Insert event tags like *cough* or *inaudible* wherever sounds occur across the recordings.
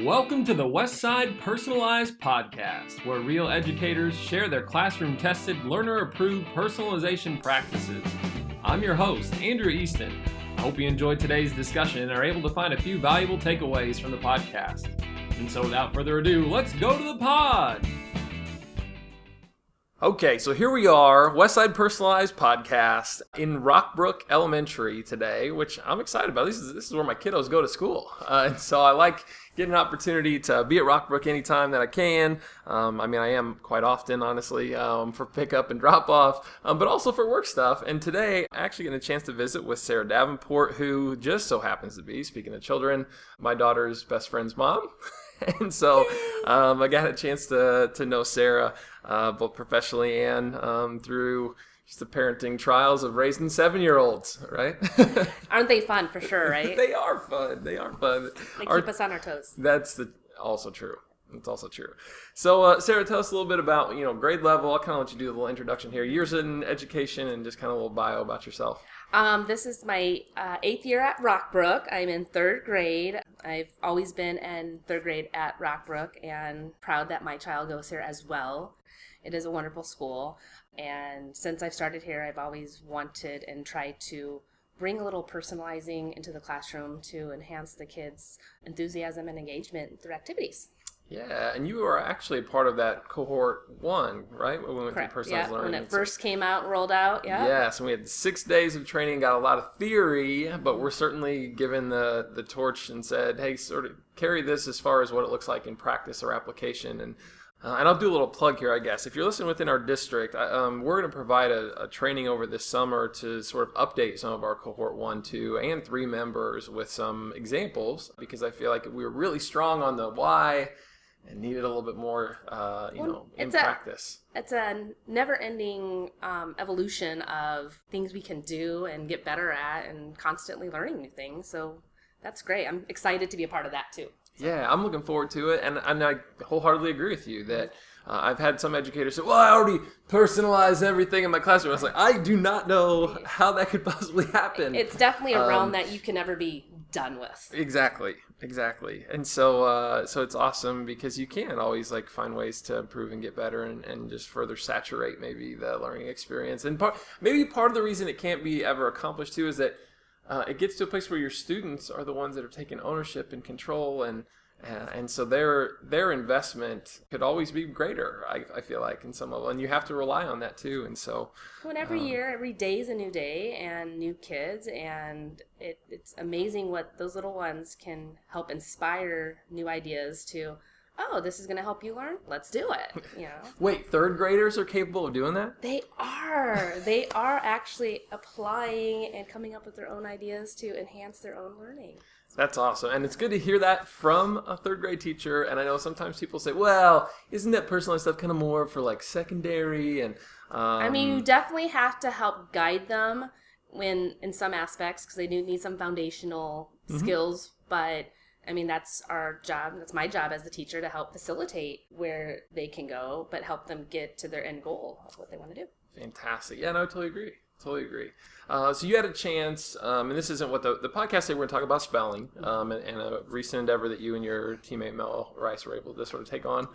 Welcome to the Westside Personalized Podcast, where real educators share their classroom tested, learner approved personalization practices. I'm your host, Andrew Easton. I hope you enjoyed today's discussion and are able to find a few valuable takeaways from the podcast. And so, without further ado, let's go to the pod! Okay, so here we are, Westside Personalized Podcast in Rockbrook Elementary today, which I'm excited about. This is this is where my kiddos go to school, uh, and so I like getting an opportunity to be at Rockbrook anytime that I can. Um, I mean, I am quite often, honestly, um, for pickup and drop off, um, but also for work stuff. And today, I actually get a chance to visit with Sarah Davenport, who just so happens to be, speaking of children, my daughter's best friend's mom. *laughs* *laughs* and so um, I got a chance to to know Sarah uh, both professionally and um, through just the parenting trials of raising seven year olds, right? *laughs* Aren't they fun for sure, right? they are fun. They are fun. They keep us on our toes. that's the also true. It's also true. So, uh, Sarah, tell us a little bit about you know grade level. I'll kind of let you do a little introduction here. Years in education and just kind of a little bio about yourself. Um, this is my uh, eighth year at Rockbrook. I'm in third grade. I've always been in third grade at Rockbrook and proud that my child goes here as well. It is a wonderful school. And since I've started here, I've always wanted and tried to bring a little personalizing into the classroom to enhance the kids' enthusiasm and engagement through activities. Yeah, and you were actually part of that cohort one, right? When we went Correct. through personalized Yeah, learning. when it first came out, and rolled out. Yeah. Yes, and we had six days of training, got a lot of theory, but we're certainly given the, the torch and said, hey, sort of carry this as far as what it looks like in practice or application. And uh, and I'll do a little plug here, I guess. If you're listening within our district, I- um, we're going to provide a, a training over this summer to sort of update some of our cohort one, two, and three members with some examples because I feel like we were really strong on the why and needed a little bit more, uh, you Well, know, in it's a- practice. it's a never-ending um, evolution of things we can do and get better at and constantly learning new things. So that's great. I'm excited to be a part of that too. Yeah, I'm looking forward to it, and, and I wholeheartedly agree with you that uh, I've had some educators say, "Well, I already personalized everything in my classroom." I was like, "I do not know how that could possibly happen." it's definitely a Um, realm that you can never be done with exactly, exactly, and so uh, so it's awesome because you can always like find ways to improve and get better, and, and just further saturate maybe the learning experience. And part maybe part of the reason it can't be ever accomplished too is that uh, it gets to a place where your students are the ones that are taking ownership and control and uh, and so their their investment could always be greater I, I feel like in some level and you have to rely on that too and so when every Um, year every day is a new day and new kids and it, it's amazing what those little ones can help inspire new ideas to oh this is going to help you learn let's do it *laughs* you know wait third graders are capable of doing that They are. They are actually applying and coming up with their own ideas to enhance their own learning. That's awesome and it's good to hear that from a third grade teacher and i know sometimes people say well isn't that personalized stuff kind of more for like secondary and um, I mean, you definitely have to help guide them when in some aspects because they do need some foundational skills, but I mean, that's our job. That's my job as the teacher to help facilitate where they can go, but help them get to their end goal of what they want to do. Fantastic. Yeah, no, I totally agree. Totally agree. Uh, so you had a chance, um, and this isn't what the, the podcast today, we're going to talk about spelling um, and, and a recent endeavor that you and your teammate Mel Rice were able to sort of take on.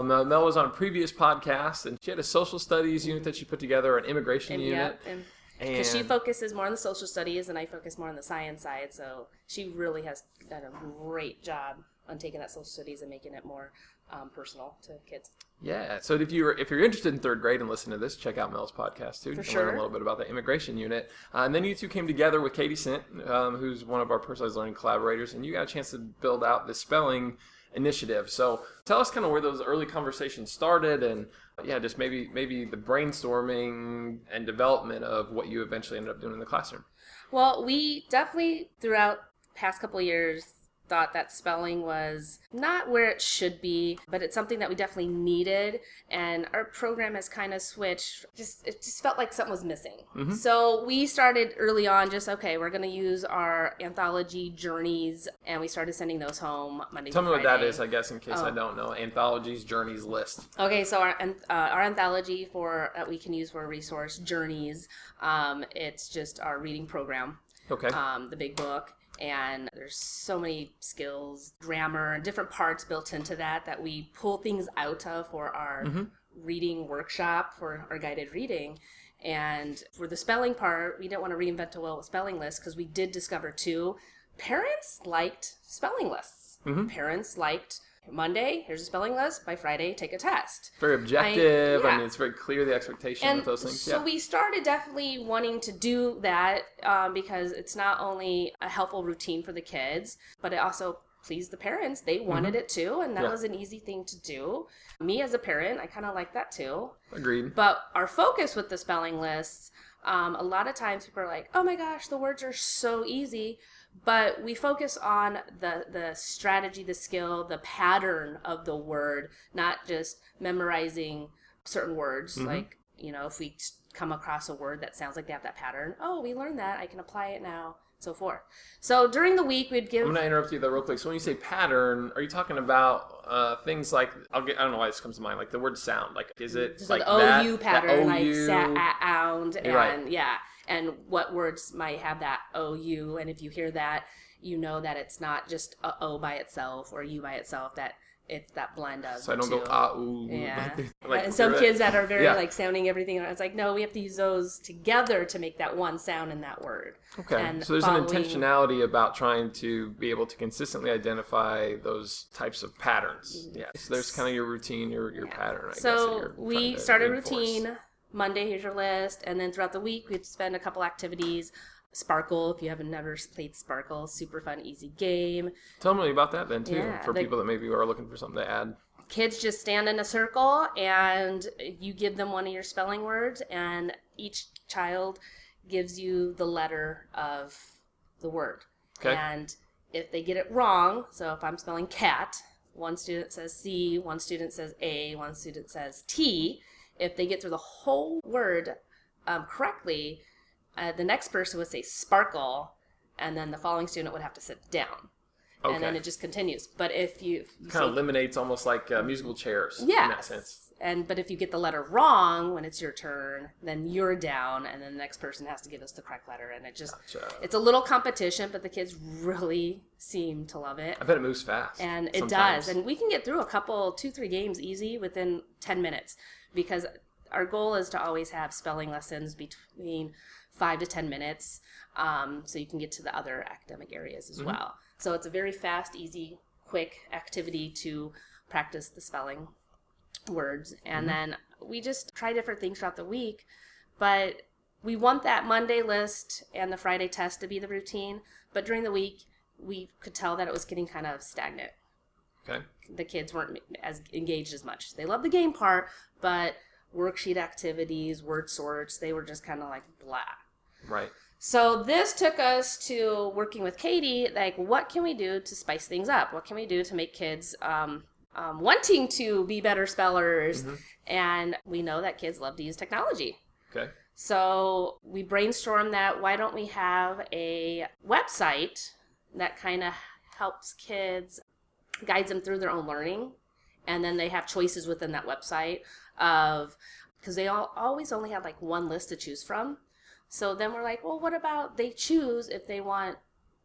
Um, Mel was on a previous podcast, and she had a social studies unit that she put together, an immigration And unit. yeah, and because she focuses more on the social studies and I focus more on the science side. So she really has done a great job on taking that social studies and making it more um, personal to kids. Yeah. So if you're if you're interested in third grade and listen to this, check out Mel's podcast too. For to learn a little bit about the immigration unit. Uh, and then you two came together with Katie Sint, um, who's one of our personalized learning collaborators, and you got a chance to build out the spelling initiative. So tell us kind of where those early conversations started, and yeah, just maybe maybe the brainstorming and development of what you eventually ended up doing in the classroom. Well, we definitely throughout past couple years thought that spelling was not where it should be, but it's something that we definitely needed. And our program has kind of switched. Just it just felt like something was missing. So we started early on. Just okay, we're going to use our anthology journeys, and we started sending those home Monday. Tell me through what that is, I guess, in case I Oh. don't know. Anthologies, journeys, list. Okay, so our uh, our anthology for that we can use for resource journeys. Um, it's just our reading program, Okay. um, the big book, and there's so many skills, grammar, and different parts built into that that we pull things out of for our Mm-hmm. reading workshop for our guided reading. And for the spelling part, we didn't want to reinvent a wheel with spelling list because we did discover too, parents liked spelling lists. Mm-hmm. Parents liked Monday, here's a spelling list. By Friday, take a test. Very objective. I, yeah. mean, it's very clear the expectation And with those things. so yeah. we started definitely wanting to do that um, because it's not only a helpful routine for the kids, but it also pleased the parents. They wanted it too, and that Mm-hmm. Yeah. was an easy thing to do. Me as a parent, I kind of like that too. Agreed. But our focus with the spelling lists, um, a lot of times people are like, "Oh my gosh, the words are so easy," but we focus on the the strategy, the skill, the pattern of the word, not just memorizing certain words. Mm-hmm. Like you know, if we come across a word that sounds like they have that pattern, oh, we learned that. I can apply it now. So forth. So during the week, we'd give I'm gonna interrupt you though real quick. So when you say pattern, are you talking about uh, things like I'll get I don't know why this comes to mind like the word sound like is it so like the OU that pattern, like OU? sa, a, ound, and Right. yeah, and what words might have that OU, and if you hear that, you know that it's not just a O by itself or U by itself. That it's that blend of. So I don't the go two. ah ooh. Yeah, like, and *laughs* some kids that are very Yeah. like sounding everything. It's like no, we have to use those together to make that one sound in that word. Okay, and so there's following- an intentionality about trying to be able to consistently identify those types of patterns. Yeah, so there's kind of your routine, your your Yeah. pattern. I guess, so you're we started a routine. Monday, here's your list, and then throughout the week, we'd spend a couple activities. Sparkle, if you haven't never played Sparkle, super fun, easy game. Tell me about that then too, Yeah, for the- people that maybe are looking for something to add. Kids just stand in a circle, and you give them one of your spelling words, and each child gives you the letter of the word. Okay. And if they get it wrong, so if I'm spelling cat, one student says C, one student says A, one student says T. If they get through the whole word um, correctly, uh, the next person would say sparkle, and then the following student would have to sit down. Okay. And then it just continues. But if you, you kind of eliminates almost like uh, musical chairs in that sense. And but if you get the letter wrong when it's your turn, then you're down, and then the next person has to give us the correct letter, and it just Gotcha. it's a little competition, but the kids really seem to love it, I bet it moves fast. and it sometimes. does. And we can get through a couple, two, three games easy within ten minutes because our goal is to always have spelling lessons between five to ten minutes, um, so you can get to the other academic areas as well. So it's a very fast, easy, quick activity to practice the spelling words. And then we just try different things throughout the week but we want that monday list and the friday test to be the routine. But during the week we could tell that it was getting kind of stagnant okay. the kids weren't as engaged as much they loved the game part but worksheet activities word sorts they were just kind of like blah Right. so this took us to working with Katie. Like, what can we do to spice things up? What can we do to make kids um, um, wanting to be better spellers? And we know that kids love to use technology. Okay. So we brainstormed that. Why don't we have a website that kind of helps kids, guides them through their own learning, and then they have choices within that website of because they all always only have like one list to choose from. So then we're like, well, what about they choose if they want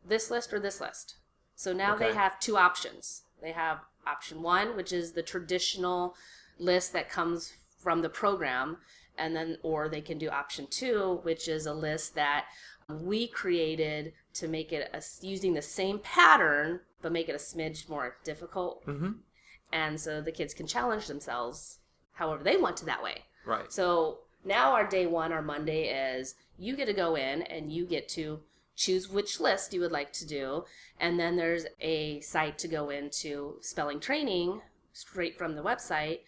this list or this list? So now they have two options. They have option one, which is the traditional list that comes from the program, and then, or they can do option two, which is a list that we created to make it a, using the same pattern, but make it a smidge more difficult. Mm-hmm. And so the kids can challenge themselves however they want to that way. Right. So now our day one, our Monday is you get to go in and you get to choose which list you would like to do. And then there's a site to go into spelling training straight from the website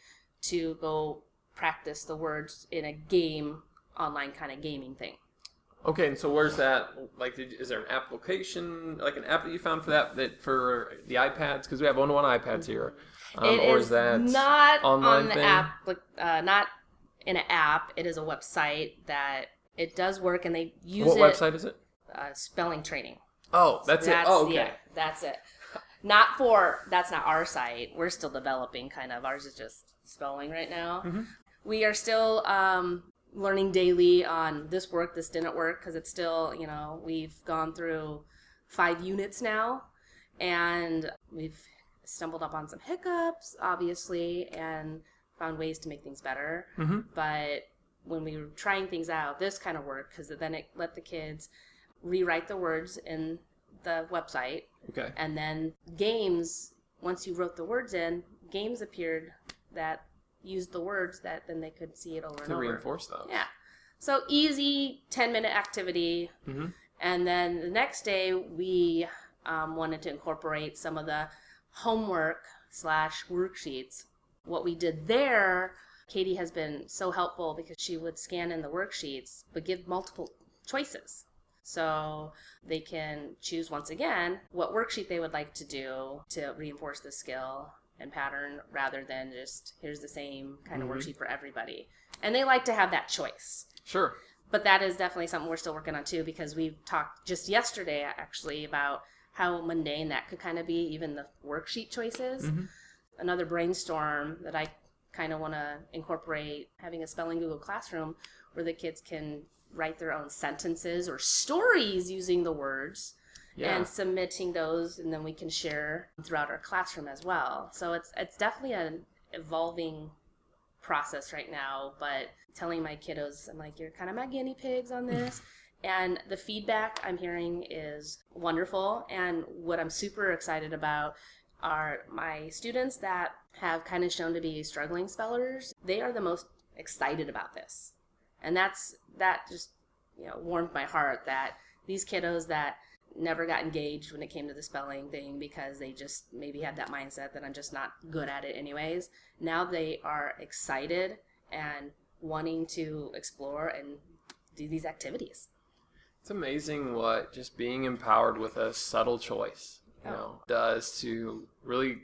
to go practice the words in a game, online kind of gaming thing. Okay, and so where's that? Like, did, is there an application, like an app that you found for that, that for the iPads? Because we have one-to-one iPads here. Um, It or is is that not online on the thing? app, like, uh, not in an app. It is a website that it does work, and they use What it. website is it? Uh, spelling training. Oh, that's, it. Oh, okay. Yeah, that's it. Not for that's not our site. We're still developing kind of. Ours is just spelling right now. Mm-hmm. We are still um, learning daily on this work, this didn't work because it's still, you know, we've gone through five units now, and we've stumbled up on some hiccups, obviously, and found ways to make things better. Mhm. But when we were trying things out, this kind of worked because then it let the kids rewrite the words in the website, Okay. and then games. Once you wrote the words in, games appeared that used the words that then they could see it over and To over. reinforce those. Yeah. So easy 10 minute activity. Mhm. And then the next day, we um, wanted to incorporate some of the homework slash worksheets. What we did there, Katie has been so helpful because she would scan in the worksheets, but give multiple choices. So they can choose once again what worksheet they would like to do to reinforce the skill and pattern rather than just here's the same kind of Mhm. worksheet for everybody. And they like to have that choice Sure. but that is definitely something we're still working on too because we've talked just yesterday actually about how mundane that could kind of be even the worksheet choices Mhm. another brainstorm that i kind of want to incorporate having a spelling google classroom where the kids can write their own sentences or stories using the words Yeah. and submitting those and then we can share throughout our classroom as well. So it's it's definitely an evolving process right now but telling my kiddos i'm like you're kind of my guinea pigs on *laughs* this. And the feedback i'm hearing is wonderful and what i'm super excited about are my students that have kind of shown to be struggling spellers. They are the most excited about this. And that's that just you know warmed my heart that these kiddos that never got engaged when it came to the spelling thing because they just maybe had that mindset that I'm just not good at it anyways. Now they are excited and wanting to explore and do these activities. It's amazing what just being empowered with a subtle choice, you Oh. know, does to really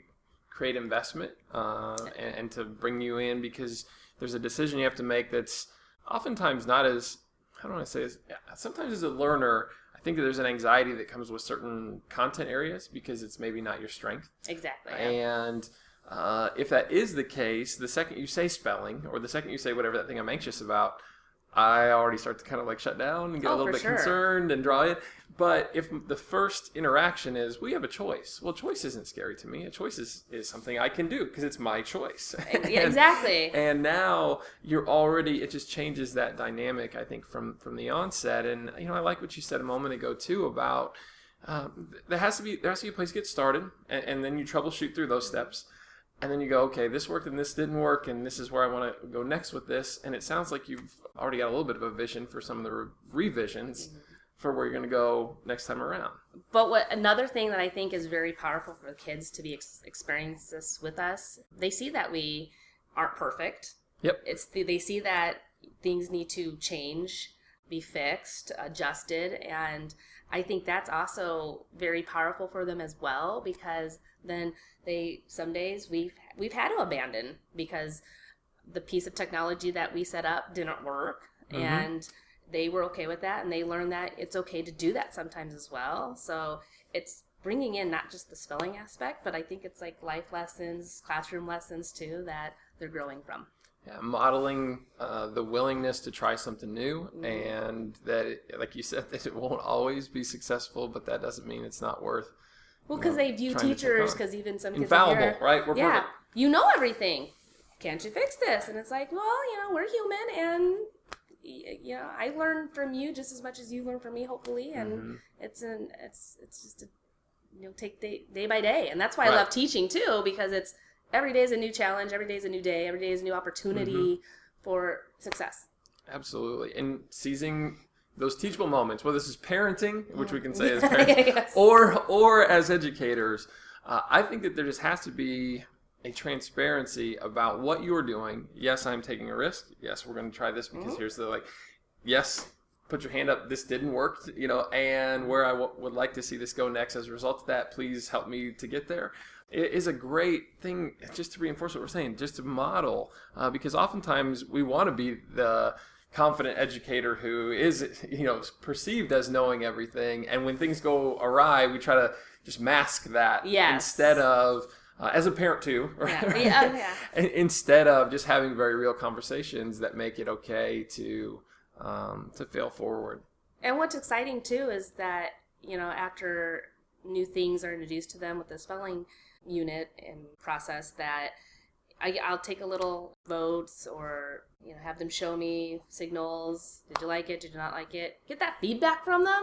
create investment uh, and, and to bring you in because there's a decision you have to make that's oftentimes not as how do I say this? Sometimes as a learner, I think that there's an anxiety that comes with certain content areas because it's maybe not your strength. Exactly. And uh, if that is the case, the second you say spelling or the second you say whatever that thing I'm anxious about, I already start to kind of like shut down and get Oh, a little bit sure. concerned and draw it. But if the first interaction is we have a choice, well, choice isn't scary to me. A choice is, is something I can do because it's my choice. *laughs* Yeah, And- exactly. and now you're already it just changes that dynamic i think from from the onset and you know i like what you said a moment ago too about um, there has to be there has to be a place to get started and, and then you troubleshoot through those steps and then you go okay this worked and this didn't work and this is where i want to go next with this and it sounds like you've already got a little bit of a vision for some of the re- revisions for where you're going to go next time around But what another thing that I think is very powerful for the kids to be ex- experience this with us, they see that we aren't perfect. Yep. It's the, they see that things need to change, be fixed, adjusted, and I think that's also very powerful for them as well because then they some days we've we've had to abandon because the piece of technology that we set up didn't work Mhm. and they were okay with that and they learned that it's okay to do that sometimes as well so it's bringing in not just the spelling aspect but i think it's like life lessons classroom lessons too that they're growing from yeah, modeling uh, the willingness to try something new, Mhm. and that, it, like you said, that it won't always be successful, but that doesn't mean it's not worth well because they view trying to take teachers because even some kids infallible, here, right? We're yeah perfect. you know everything can't you fix this and it's like well you know we're human and you know i learn from you just as much as you learn from me hopefully and Mhm. it's an it's it's just a you know take day day by day and that's why Right. i love teaching too because it's every day is a new challenge every day is a new day every day is a new opportunity Mm-hmm. for success Absolutely, and seizing those teachable moments, whether this is parenting, which we can say as *laughs* parents, Yes. or or as educators, uh, I think that there just has to be a transparency about what you're doing. Yes, I'm taking a risk. Yes, we're going to try this because Mhm. here's the like. Yes, put your hand up. This didn't work, you know, and where I w- would like to see this go next as a result of that. Please help me to get there. It is a great thing just to reinforce what we're saying, just to model, uh, because oftentimes we want to be the confident educator who is you know perceived as knowing everything and when things go awry we try to just mask that Yes. instead of uh, as a parent too *laughs* right? Yeah. Yeah, yeah. *laughs* Instead of just having very real conversations that make it okay to um, to fail forward And what's exciting too is that you know, after new things are introduced to them with the spelling unit and process, that I, I'll take a little votes or you know have them show me signals. Did you like it? Did you not like it? Get that feedback from them.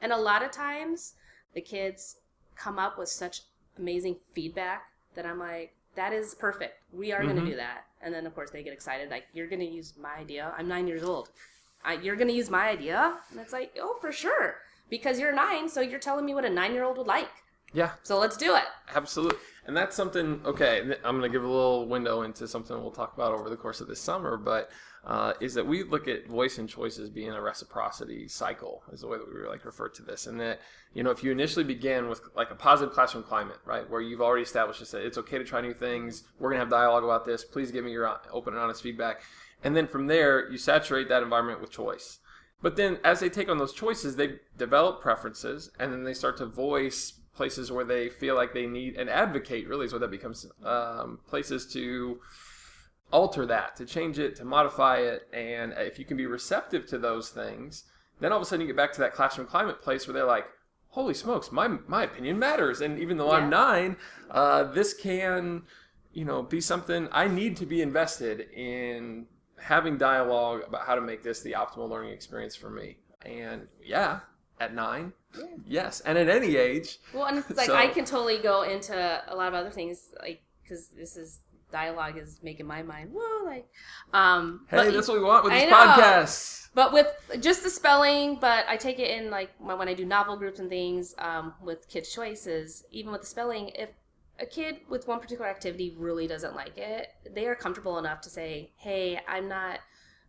And a lot of times, the kids come up with such amazing feedback that I'm like, that is perfect. We are going to mm-hmm. do that. And then, of course, they get excited. Like, you're going to use my idea. I'm nine years old. I, you're going to use my idea. And it's like, oh, for sure. Because you're nine, so you're telling me what a nine year old would like. Yeah, So let's do it. Absolutely. And that's something, okay, I'm going to give a little window into something we'll talk about over the course of this summer, but uh, is that we look at voice and choice as being a reciprocity cycle, is the way that we like refer to this. And that, you know, if you initially begin with like a positive classroom climate, right, where you've already established that it's okay to try new things, we're going to have dialogue about this, please give me your uh, open and honest feedback. And then from there, you saturate that environment with choice. But then as they take on those choices, they develop preferences and then they start to voice places where they feel like they need and advocate really is what that becomes um, places to alter that to change it to modify it. And if you can be receptive to those things then all of a sudden you get back to that classroom climate place where they're like holy smokes my, my opinion matters. And even though Yeah. i'm nine uh, this can you know be something i need to be invested in having dialogue about how to make this the optimal learning experience for me. And yeah at nine yes and at any age Well, and it's like So- I can totally go into a lot of other things, like because this is dialogue is making my mind whoa, like, um. hey but- that's what we want with I this know. podcast But with just the spelling, but I take it in like when when I do novel groups and things um, with kids' choices. Even with the spelling, if a kid with one particular activity really doesn't like it, they are comfortable enough to say, "Hey, I'm not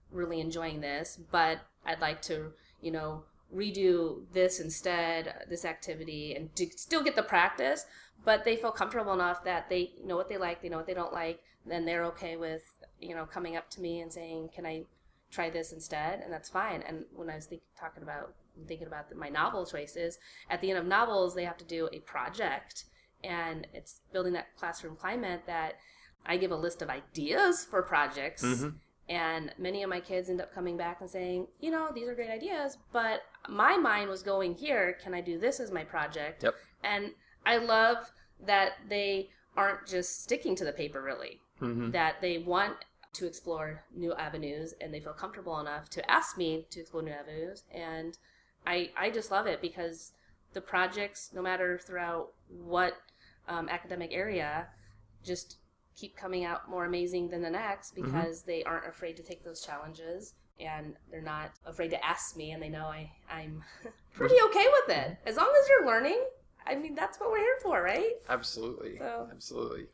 really enjoying this, but I'd like to, you know, redo this instead, this activity, and to still get the practice." But they feel comfortable enough that they know what they like, they know what they don't like, then they're okay with, you know, coming up to me and saying, "Can I try this instead?" And that's fine. And when I was think, talking about thinking about my novel choices, at the end of novels, they have to do a project, and it's building that classroom climate that I give a list of ideas for projects. Mhm. And many of my kids end up coming back and saying, you know, these are great ideas, but my mind was going here. Can I do this as my project? Yep. And I love that they aren't just sticking to the paper, really, Mhm. that they want to explore new avenues and they feel comfortable enough to ask me to explore new avenues. And I, I just love it because the projects, no matter throughout what um, academic area, just keep coming out more amazing than the next because they aren't afraid to take those challenges and they're not afraid to ask me and they know I, I'm *laughs* pretty okay with it. As long as you're learning, I mean, that's what we're here for, right? Absolutely. So- Absolutely.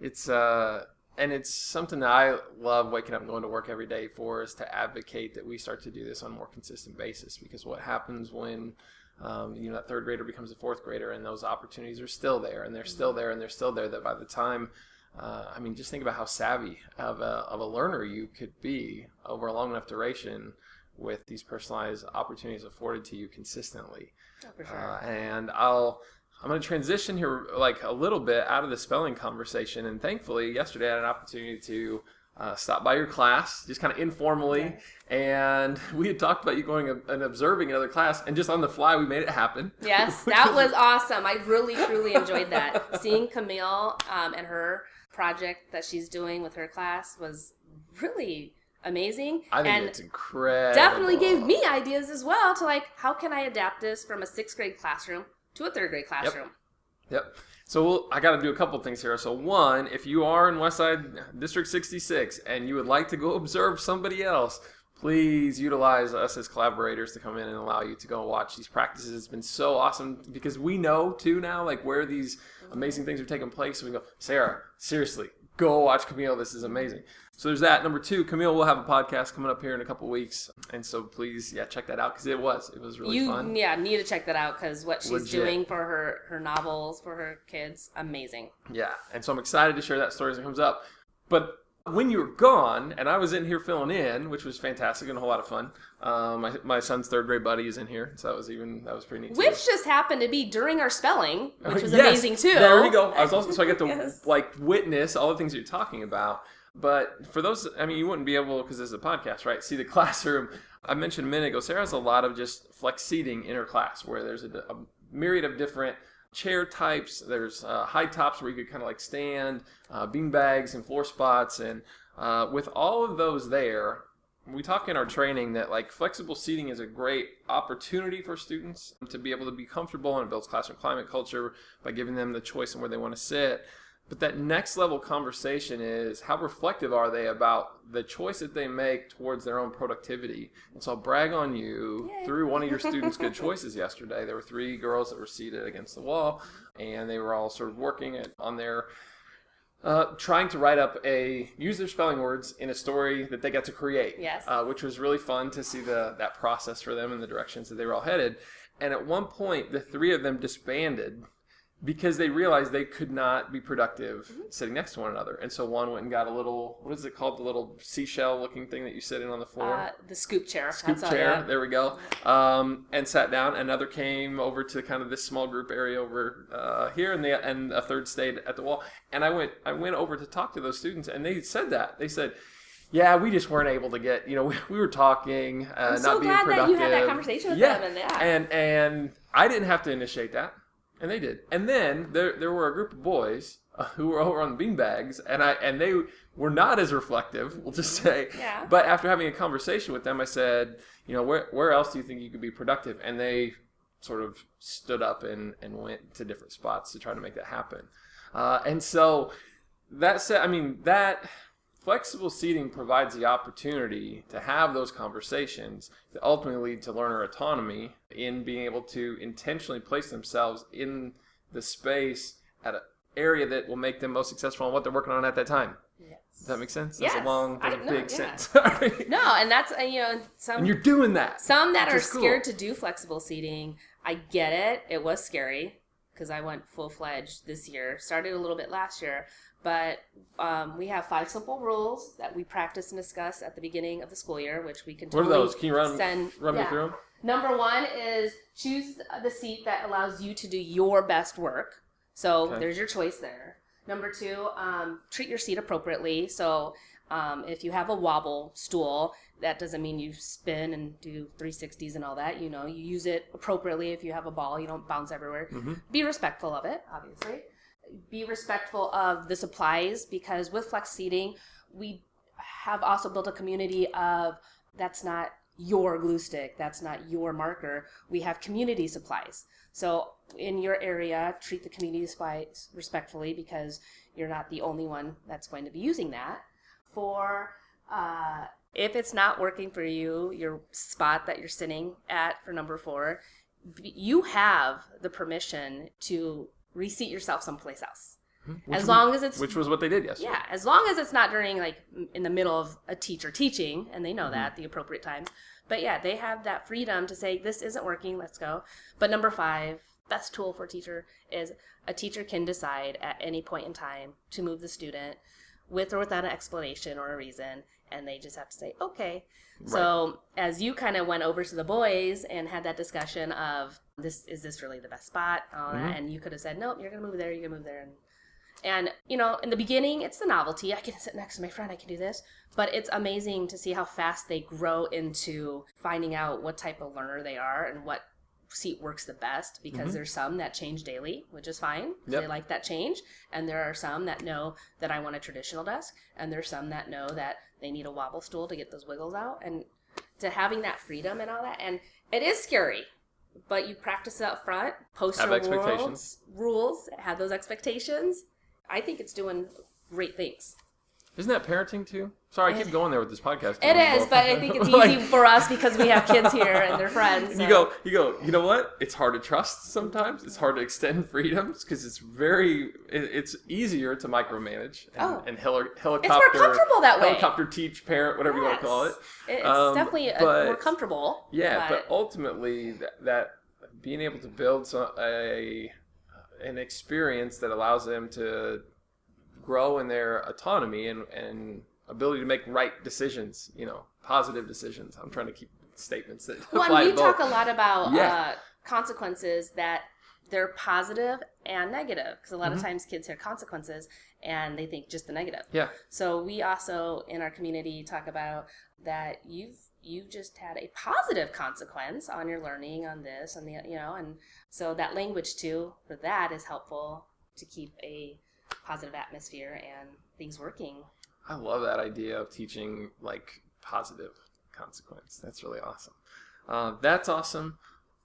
It's uh and it's something that I love waking up and going to work every day for is to advocate that we start to do this on a more consistent basis because what happens when um, you know that third grader becomes a fourth grader and those opportunities are still there and they're still there and they're still there that by the time uh, I mean just think about how savvy of a, of a learner you could be over a long enough duration with these personalized opportunities afforded to you consistently. Oh, for sure. Uh, and I'll I'm going to transition here like a little bit out of the spelling conversation. And thankfully, yesterday I had an opportunity to uh, stop by your class, just kind of informally. And *laughs* we had talked about you going and observing another class, and just on the fly, we made it happen. *laughs* Yes, that was awesome. I really, truly enjoyed that. *laughs* Seeing Camille um, and her project that she's doing with her class was really amazing. I think and it's incredible. definitely gave me ideas as well to like, how can I adapt this from a sixth grade classroom to a third grade classroom? Yep. yep. So we'll, I got to do a couple things here. So one, if you are in Westside District 66 and you would like to go observe somebody else, please utilize us as collaborators to come in and allow you to go and watch these practices. It's been so awesome because we know too now like where these amazing things are taking place. So we go, Sarah, seriously, go watch Camille. This is amazing. So there's that. Number two, Camille will have a podcast coming up here in a couple weeks, and so please, yeah, check that out because it was it was really you fun. yeah need to check that out because what she's Legit. doing for her her novels for her kids amazing Yeah, and so I'm excited to share that story as it comes up. But when you were gone, and I was in here filling in, which was fantastic and a whole lot of fun. Um, my, my son's third grade buddy is in here, so that was even that was pretty neat. too. which just happened to be during our spelling which was *laughs* Yes, amazing too There you go. I was also so I get to *laughs* Yes. like witness all the things you're talking about. But for those, I mean, you wouldn't be able because this is a podcast, right? See the *laughs* classroom. I mentioned a minute ago, Sarah has a lot of just flex seating in her class where there's a, a myriad of different chair types. There's uh, high tops where you could kind of like stand, uh, bean bags and floor spots. And uh, with all of those there, we talk in our training that like flexible seating is a great opportunity for students to be able to be comfortable and it builds classroom climate culture by giving them the choice on where they want to sit. But that next level conversation is how reflective are they about the choice that they make towards their own productivity? And so I'll brag on you Yay. through one of your students' good *laughs* choices yesterday. There were three girls that were seated against the wall, and they were all sort of working at, on their uh, trying to write up a use their spelling words in a story that they got to create. Yes. Uh, which was really fun to see the that process for them and the directions that they were all headed. And at one point, the three of them disbanded because they realized they could not be productive Mm-hmm. sitting next to one another. And so one went and got a little what is it called? The little seashell looking thing that you sit in on the floor. Uh, the scoop chair. Scoop That's all, chair, yeah. there we go. Um, and sat down. Another came over to kind of this small group area over uh, here, and the and a third stayed at the wall. And I went I went over to talk to those students, and they said that they said. Yeah, we just weren't able to get. You know, *laughs* we, we were talking, uh, I'm not so being glad that productive. you had that conversation with yeah. them, and yeah. and and I didn't have to initiate that, and they did. And then there there were a group of boys uh, who were over on the beanbags, and I and they were not as reflective. *laughs* We'll just say. Yeah. But after having a conversation with them, I said, you know, where where else do you think you could be productive? And they sort of stood up and and went to different spots to try to make that happen. Uh, and so that said, I mean that flexible seating provides the opportunity to have those conversations that ultimately lead to learner autonomy in being able to intentionally place themselves in the space at an area that will make them most successful in what they're working on at that time. Yes. Does that make sense? That's Yes. a long, I- no, big yeah. sentence. *laughs* No, and that's uh, you know some and you're doing that. some that are cool. scared to do flexible seating. I get it. It was scary because I went full fledged this year. Started a little bit last year, but um, we have five simple rules that we practice and discuss at the beginning of the school year, which we can What are those? Can you run, send. run yeah. me through them? Number one is choose the seat that allows you to do your best work. So Okay. there's your choice there. Number two, um, treat your seat appropriately. So um, if you have a wobble stool, that doesn't mean you spin and do 360s and all that. You know, you use it appropriately. If you have a ball, you don't bounce everywhere. Mhm. Be respectful of it, obviously. Be respectful of the supplies because with flex seating, we have also built a community of that's not your glue stick, that's not your marker. We have community supplies. So in your area, treat the community supplies respectfully because you're not the only one that's going to be using that. For uh, if it's not working for you, your spot that you're sitting at for number four, you have the permission to reseat yourself someplace else. Which as long as it's Which was what they did yesterday. yeah, as long as it's not during like in the middle of a teacher teaching, and they know Mm-hmm. that the appropriate times. But yeah, they have that freedom to say this isn't working. Let's go. But number five, best tool for a teacher is a teacher can decide at any point in time to move the student with or without an explanation or a reason, and they just have to say okay. So as you kind of went over to the boys and had that discussion of this is this really the best spot, Mm-hmm. that, and you could have said nope, you're gonna move there, you're gonna move there, and and, you know, in the beginning, it's the novelty. I can sit next to my friend, I can do this. But it's amazing to see how fast they grow into finding out what type of learner they are and what seat works the best because there's some that change daily, which is fine. Yep. They like that change. And there are some that know that I want a traditional desk. And there's some that know that they need a wobble stool to get those wiggles out. And to having that freedom and all that. And it is scary. But you practice it up front, post Have your expectations. rules, rules, have those expectations. I think it's doing great things. Isn't that parenting too? Sorry, I keep going there with this podcast. It is, but I think it's *laughs* easy Like- for us because we have kids here and they're friends. And *laughs* you go, you go. You know what? It's hard to trust sometimes. It's hard to extend *laughs* freedoms because it's very. It, it's easier to micromanage and, Oh. and heli- helicopter. comfortable that way. Helicopter teach parent, whatever you want to call it. It's Um, definitely but- more comfortable. Yeah, but, ultimately, that, that being able to build some, a an experience that allows them to grow in their autonomy and, and ability to make right decisions, you know, positive decisions. I'm trying to keep statements that well, apply we talk a lot about Yeah. uh, consequences that they're positive and negative because a lot Mm-hmm. of times kids hear consequences and they think just the negative. Yeah, So we also in our community talk about that you've you've just had a positive consequence on your learning on this and the you know and so that language too for that is helpful to keep a positive atmosphere and things working I love that idea of teaching like positive consequence. That's really awesome. Uh, that's awesome.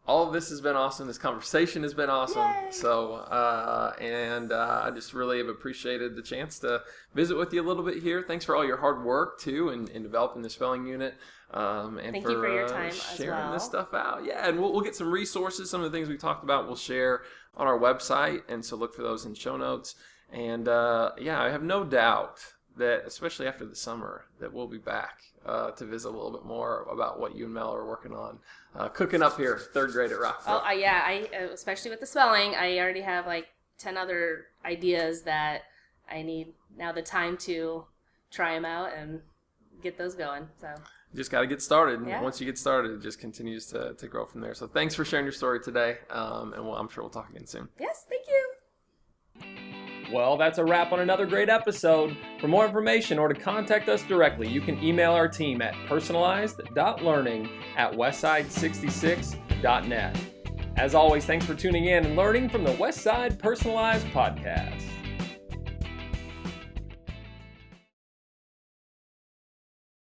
All of this has been awesome. This conversation has been awesome. Yay. So, uh, and uh, I just really have appreciated the chance to visit with you a little bit here. Thanks for all your hard work too in, in developing the spelling unit. Um, and Thank for, you for your time as sharing this stuff out. Yeah, and we'll, we'll get some resources. Some of the things we talked about, we'll share on our website, and so look for those in show notes. And uh, yeah, I have no doubt that, especially after the summer, that we'll be back uh, to visit a little bit more about what you and Mel are working on, uh, cooking up here, third grade at Rock. Oh, yeah, I uh, especially with the spelling, I already have like ten other ideas that I need now the time to try them out and get those going. So just got to get started. And Yeah. once you get started, it just continues to, to grow from there. So thanks for sharing your story today, um, and we'll, I'm sure we'll talk again soon. yes, thank you. Well, that's a wrap on another great episode. For more information or to contact us directly, you can email our team at personalized.learning at westside66.net. As always, thanks for tuning in and learning from the Westside Personalized Podcast.